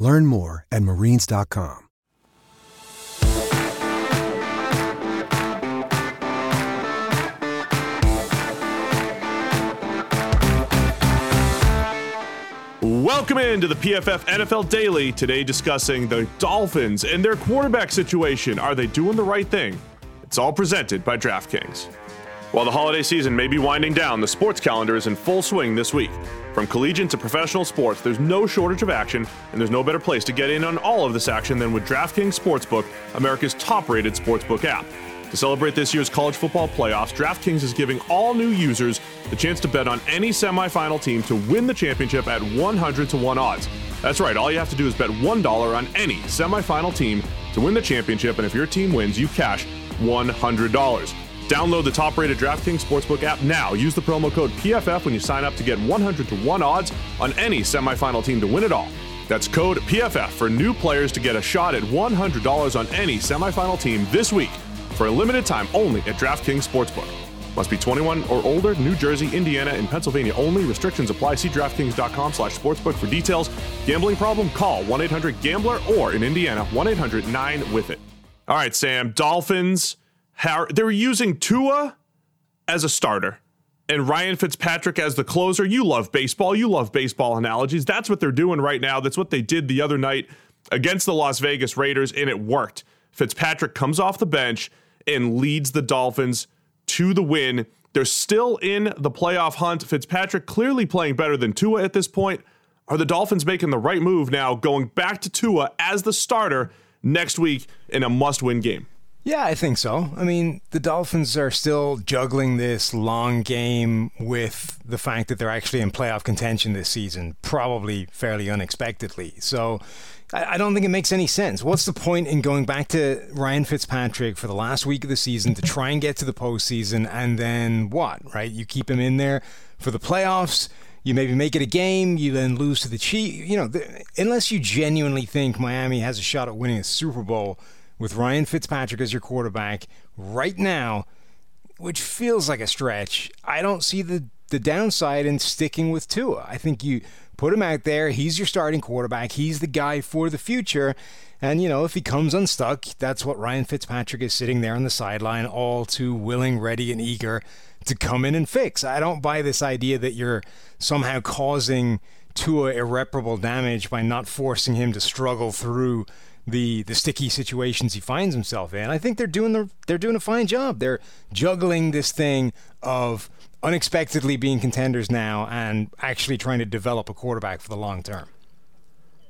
Learn more at marines.com. Welcome into the PFF NFL Daily. Today, discussing the Dolphins and their quarterback situation. Are they doing the right thing? It's all presented by DraftKings. While the holiday season may be winding down, the sports calendar is in full swing this week. From collegiate to professional sports, there's no shortage of action, and there's no better place to get in on all of this action than with DraftKings Sportsbook, America's top rated sportsbook app. To celebrate this year's college football playoffs, DraftKings is giving all new users the chance to bet on any semifinal team to win the championship at 100 to 1 odds. That's right, all you have to do is bet $1 on any semifinal team to win the championship, and if your team wins, you cash $100. Download the top rated DraftKings Sportsbook app now. Use the promo code PFF when you sign up to get 100 to 1 odds on any semifinal team to win it all. That's code PFF for new players to get a shot at $100 on any semifinal team this week for a limited time only at DraftKings Sportsbook. Must be 21 or older, New Jersey, Indiana, and Pennsylvania only. Restrictions apply. See DraftKings.com slash sportsbook for details. Gambling problem? Call 1-800-GAMBLER or in Indiana, 1-800-9-WITH-IT. All right, Sam. Dolphins, they're using Tua as a starter and Ryan Fitzpatrick as the closer. You love baseball. You love baseball analogies. That's what they're doing right now. That's what they did the other night against the Las Vegas Raiders, and it worked. Fitzpatrick comes off the bench and leads the Dolphins to the win. They're still in the playoff hunt. Fitzpatrick clearly playing better than Tua at this point. Are the Dolphins making the right move now, going back to Tua as the starter next week in a must win game? Yeah, I think so. I mean, the Dolphins are still juggling this long game with the fact that they're actually in playoff contention this season, probably fairly unexpectedly. So I, don't think it makes any sense. What's the point in going back to Ryan Fitzpatrick for the last week of the season to try and get to the postseason and then what, right? You keep him in there for the playoffs. You maybe make it a game, you then lose to the Chiefs. You know, unless you genuinely think Miami has a shot at winning a Super Bowl with Ryan Fitzpatrick as your quarterback right now, which feels like a stretch, I don't see the the downside in sticking with Tua. I think you Put him out there. He's your starting quarterback. He's the guy for the future. And, you know, if he comes unstuck, that's what Ryan Fitzpatrick is sitting there on the sideline, all too willing, ready, and eager to come in and fix. I don't buy this idea that you're somehow causing Tua irreparable damage by not forcing him to struggle through the the sticky situations he finds himself in. I think they're doing the they're doing a fine job. They're juggling this thing of unexpectedly being contenders now and actually trying to develop a quarterback for the long term.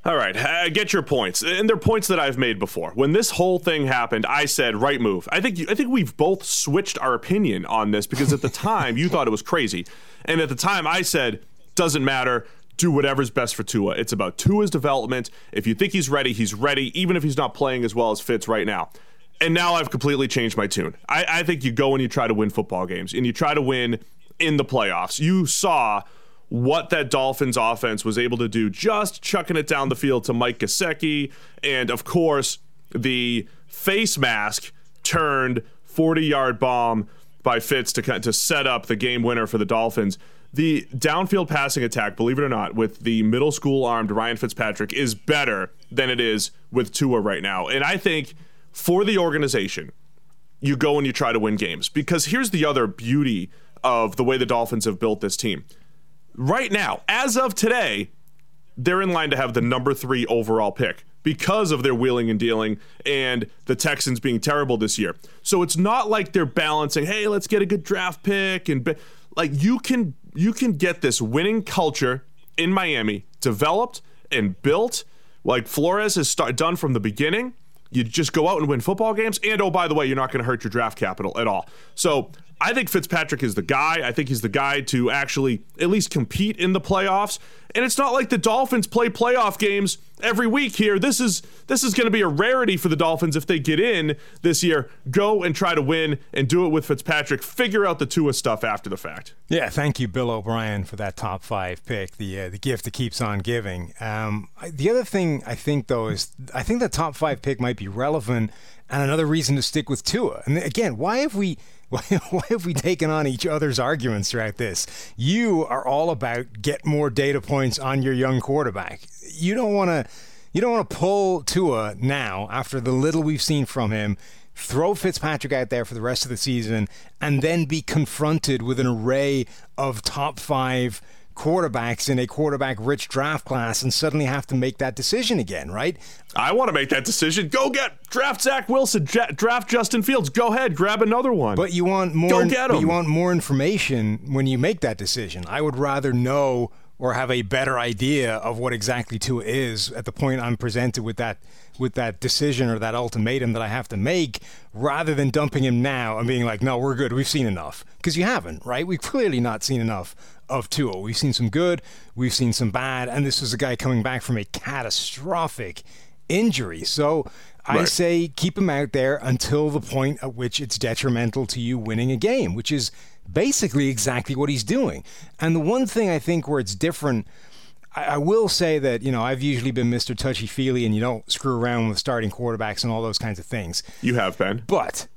All right, I get your points, and they're points that I've made before. When this whole thing happened, I said right move. I think I think we've both switched our opinion on this because at the time you thought it was crazy, and at the time I said doesn't matter. Do whatever's best for Tua. It's about Tua's development. If you think he's ready, he's ready, even if he's not playing as well as Fitz right now. And now I've completely changed my tune. I, I think you go and you try to win football games, and you try to win in the playoffs. You saw what that Dolphins offense was able to do just chucking it down the field to Mike Gesicki. And of course, the face mask turned 40 yard bomb by Fitz to, to set up the game winner for the Dolphins. The downfield passing attack, believe it or not, with the middle school armed Ryan Fitzpatrick is better than it is with Tua right now. And I think for the organization, you go and you try to win games because here's the other beauty of the way the Dolphins have built this team. Right now, as of today, they're in line to have the number three overall pick because of their wheeling and dealing and the Texans being terrible this year. So it's not like they're balancing, hey, let's get a good draft pick and be, like you can you can get this winning culture in Miami developed and built like Flores has start, done from the beginning. You just go out and win football games and oh by the way, you're not going to hurt your draft capital at all. So I think Fitzpatrick is the guy. I think he's the guy to actually at least compete in the playoffs. And it's not like the Dolphins play playoff games every week here. This is this is going to be a rarity for the Dolphins if they get in this year. Go and try to win and do it with Fitzpatrick. Figure out the Tua stuff after the fact. Yeah, thank you, Bill O'Brien, for that top five pick. The uh, the gift that keeps on giving. Um, the other thing I think though is I think the top five pick might be relevant and another reason to stick with Tua. And again, why have we why, why have we taken on each other's arguments throughout this? You are all about get more data points on your young quarterback. You don't want to you don't want to pull Tua now after the little we've seen from him. Throw Fitzpatrick out there for the rest of the season and then be confronted with an array of top five quarterbacks in a quarterback rich draft class and suddenly have to make that decision again, right? I want to make that decision. Go get draft Zach Wilson, draft Justin Fields. Go ahead, grab another one. But you want more. Go get him. You want more information when you make that decision. I would rather know or have a better idea of what exactly Tua is at the point I'm presented with that with that decision or that ultimatum that I have to make, rather than dumping him now and being like, "No, we're good. We've seen enough." Because you haven't, right? We've clearly not seen enough of Tua. We've seen some good, we've seen some bad, and this was a guy coming back from a catastrophic injury. So I right. say keep him out there until the point at which it's detrimental to you winning a game, which is basically exactly what he's doing. And the one thing I think where it's different. I, will say that you know I've usually been Mr. Touchy Feely, and you don't screw around with starting quarterbacks and all those kinds of things. You have been, but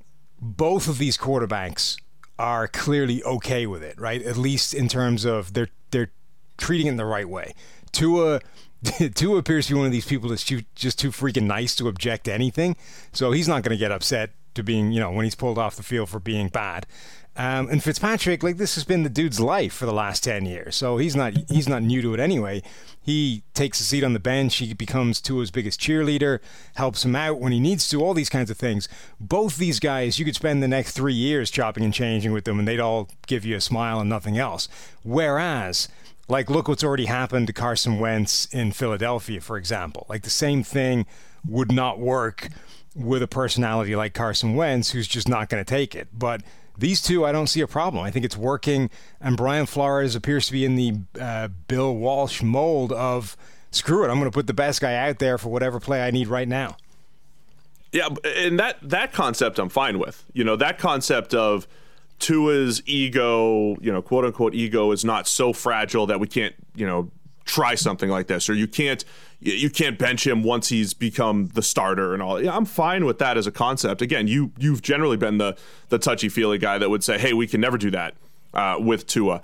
both of these quarterbacks are clearly okay with it, right? At least in terms of they're they're treating it the right way. Tua Tua appears to be one of these people that's too, just too freaking nice to object to anything, so he's not going to get upset to being you know when he's pulled off the field for being bad. Um, and Fitzpatrick, like this has been the dude's life for the last ten years, so he's not he's not new to it anyway. He takes a seat on the bench. He becomes Tua's biggest cheerleader, helps him out when he needs to. All these kinds of things. Both these guys, you could spend the next three years chopping and changing with them, and they'd all give you a smile and nothing else. Whereas like look what's already happened to Carson Wentz in Philadelphia, for example. Like the same thing would not work with a personality like Carson Wentz, who's just not going to take it. But these two, I don't see a problem. I think it's working, and Brian Flores appears to be in the uh, Bill Walsh mold of screw it, I'm going to put the best guy out there for whatever play I need right now. Yeah, and that that concept I'm fine with. You know, that concept of Tua's ego, you know, quote unquote ego, is not so fragile that we can't, you know, try something like this, or you can't you can't bench him once he's become the starter and all. Yeah, I'm fine with that as a concept. Again, you you've generally been the the touchy feely guy that would say, "Hey, we can never do that uh, with Tua,"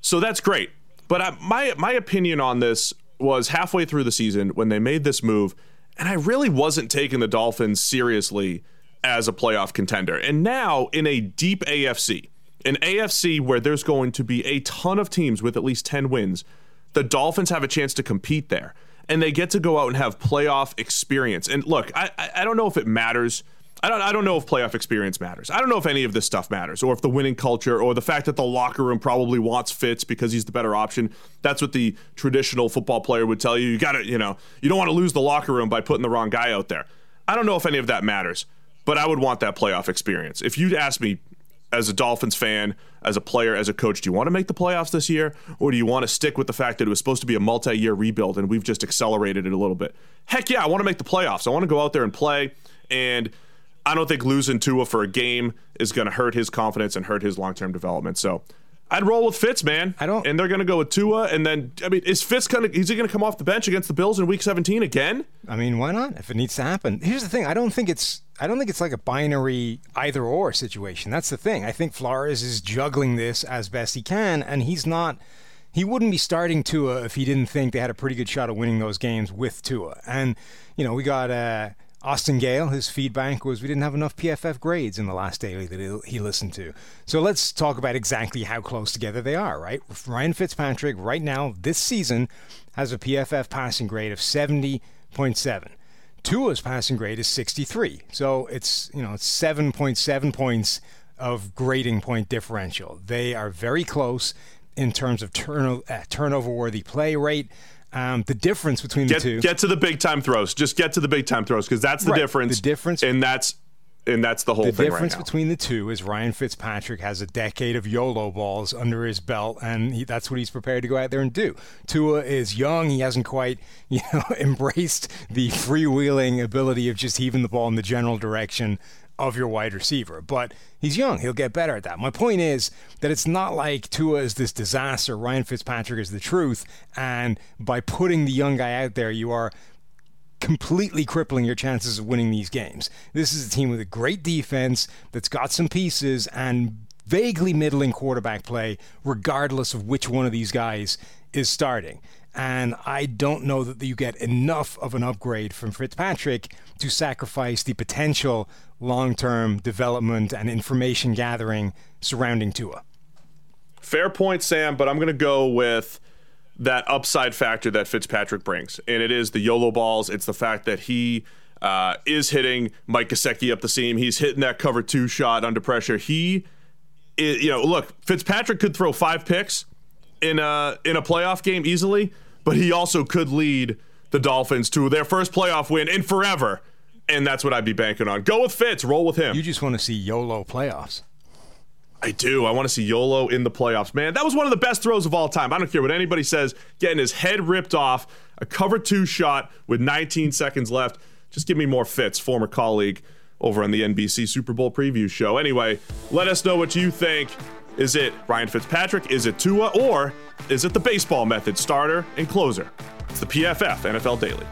so that's great. But I, my my opinion on this was halfway through the season when they made this move, and I really wasn't taking the Dolphins seriously as a playoff contender. And now in a deep AFC, an AFC where there's going to be a ton of teams with at least 10 wins, the Dolphins have a chance to compete there and they get to go out and have playoff experience. And look, I, I don't know if it matters. I don't, I don't know if playoff experience matters. I don't know if any of this stuff matters, or if the winning culture, or the fact that the locker room probably wants Fitz because he's the better option. That's what the traditional football player would tell you. You got to, you know, you don't want to lose the locker room by putting the wrong guy out there. I don't know if any of that matters, but I would want that playoff experience. If you'd ask me, as a Dolphins fan, as a player, as a coach, do you want to make the playoffs this year, or do you want to stick with the fact that it was supposed to be a multi-year rebuild and we've just accelerated it a little bit? Heck yeah, I want to make the playoffs. I want to go out there and play, and I don't think losing Tua for a game is going to hurt his confidence and hurt his long-term development. So. I'd roll with Fitz, man. I don't, and they're going to go with Tua, and then I mean, is Fitz going to? Is he going to come off the bench against the Bills in Week 17 again? I mean, why not? If it needs to happen. Here's the thing: I don't think it's I don't think it's like a binary either or situation. That's the thing. I think Flores is juggling this as best he can, and he's not. He wouldn't be starting Tua if he didn't think they had a pretty good shot of winning those games with Tua. And you know, we got uh, Austin Gale, His feedback was we didn't have enough PFF grades in the last daily that he listened to. So let's talk about exactly how close together they are. Right, Ryan Fitzpatrick right now this season has a PFF passing grade of seventy point seven. Tua's passing grade is 63. So it's, you know, it's 7.7 points of grading point differential. They are very close in terms of turno- uh, turnover worthy play rate. Um, the difference between get, the two. Get to the big time throws. Just get to the big time throws because that's the right. difference. The difference. And that's and that's the whole the thing. The difference right between the two is Ryan Fitzpatrick has a decade of YOLO balls under his belt, and he, that's what he's prepared to go out there and do. Tua is young; he hasn't quite, you know, embraced the freewheeling ability of just heaving the ball in the general direction of your wide receiver. But he's young; he'll get better at that. My point is that it's not like Tua is this disaster. Ryan Fitzpatrick is the truth, and by putting the young guy out there, you are completely crippling your chances of winning these games. This is a team with a great defense that's got some pieces and vaguely middling quarterback play, regardless of which one of these guys is starting. And I don't know that you get enough of an upgrade from Fitzpatrick to sacrifice the potential long term development and information gathering surrounding Tua. Fair point, Sam, but I'm going to go with that upside factor that Fitzpatrick brings. And it is the YOLO balls. It's the fact that he uh, is hitting Mike Gesicki up the seam. He's hitting that cover two shot under pressure. He, is, you know, look, Fitzpatrick could throw five picks in a in a playoff game easily, but he also could lead the Dolphins to their first playoff win in forever. And that's what I'd be banking on. Go with Fitz. Roll with him. You just want to see YOLO playoffs. I do. I want to see YOLO in the playoffs, man. That was one of the best throws of all time. I don't care what anybody says. Getting his head ripped off, a cover two shot with 19 seconds left. Just give me more Fitz, former colleague over on the NBC Super Bowl preview show. Anyway, let us know what you think. Is it Ryan Fitzpatrick? Is it Tua? Or is it the baseball method, starter and closer? It's the PFF NFL Daily.